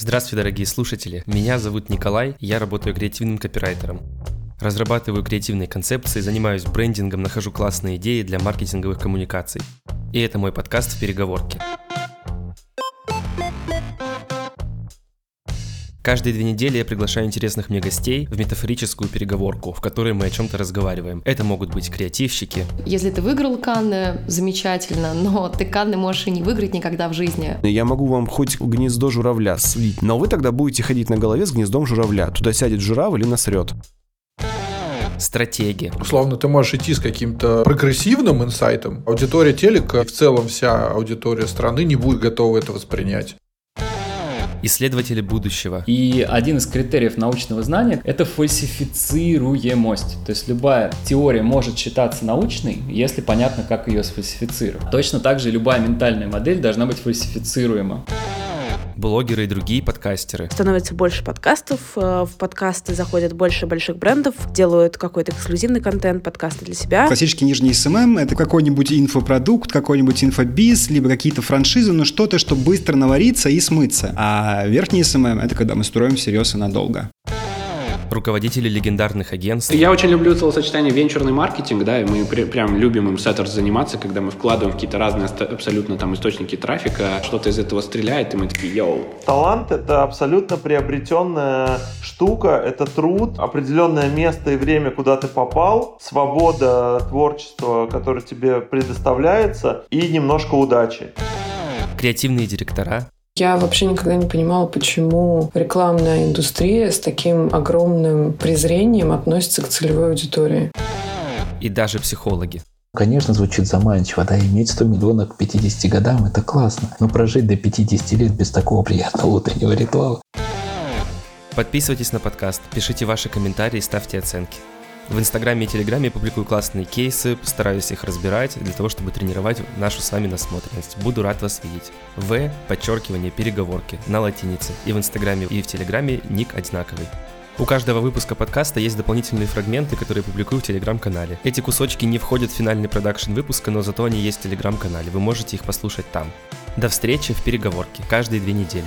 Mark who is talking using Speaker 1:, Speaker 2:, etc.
Speaker 1: Здравствуйте, дорогие слушатели. Меня зовут Николай, я работаю креативным копирайтером. Разрабатываю креативные концепции, занимаюсь брендингом, нахожу классные идеи для маркетинговых коммуникаций. И это мой подкаст в переговорке. Каждые две недели я приглашаю интересных мне гостей в метафорическую переговорку, в которой мы о чем-то разговариваем. Это могут быть креативщики.
Speaker 2: Если ты выиграл Канны, замечательно, но ты Канны можешь и не выиграть никогда в жизни.
Speaker 3: Я могу вам хоть гнездо журавля слить, но вы тогда будете ходить на голове с гнездом журавля. Туда сядет журавль и насрет
Speaker 1: стратегии.
Speaker 4: Условно, ты можешь идти с каким-то прогрессивным инсайтом. Аудитория телека, в целом вся аудитория страны не будет готова это воспринять
Speaker 1: исследователи будущего.
Speaker 5: И один из критериев научного знания — это фальсифицируемость. То есть любая теория может считаться научной, если понятно, как ее сфальсифицировать. Точно так же любая ментальная модель должна быть фальсифицируема
Speaker 1: блогеры и другие подкастеры.
Speaker 6: Становится больше подкастов, э, в подкасты заходят больше больших брендов, делают какой-то эксклюзивный контент, подкасты для себя.
Speaker 7: Классический нижний СММ — это какой-нибудь инфопродукт, какой-нибудь инфобиз, либо какие-то франшизы, но что-то, что быстро навариться и смыться. А верхний SMM — это когда мы строим всерьез и надолго
Speaker 1: руководители легендарных агентств.
Speaker 8: Я очень люблю словосочетание венчурный маркетинг, да, и мы при, прям любим им в Setters заниматься, когда мы вкладываем какие-то разные абсолютно там источники трафика, что-то из этого стреляет, и мы такие, yo.
Speaker 9: Талант — это абсолютно приобретенная штука, это труд, определенное место и время, куда ты попал, свобода творчества, которое тебе предоставляется, и немножко удачи.
Speaker 1: Креативные директора,
Speaker 10: я вообще никогда не понимала, почему рекламная индустрия с таким огромным презрением относится к целевой аудитории.
Speaker 1: И даже психологи.
Speaker 11: Конечно, звучит заманчиво, да, иметь 100 миллионов к 50 годам – это классно. Но прожить до 50 лет без такого приятного утреннего ритуала.
Speaker 1: Подписывайтесь на подкаст, пишите ваши комментарии, ставьте оценки. В Инстаграме и Телеграме я публикую классные кейсы, стараюсь их разбирать для того, чтобы тренировать нашу с вами насмотренность. Буду рад вас видеть. В, подчеркивание, переговорки на латинице. И в Инстаграме, и в Телеграме ник одинаковый. У каждого выпуска подкаста есть дополнительные фрагменты, которые публикую в Телеграм-канале. Эти кусочки не входят в финальный продакшн выпуска, но зато они есть в Телеграм-канале. Вы можете их послушать там. До встречи в переговорке каждые две недели.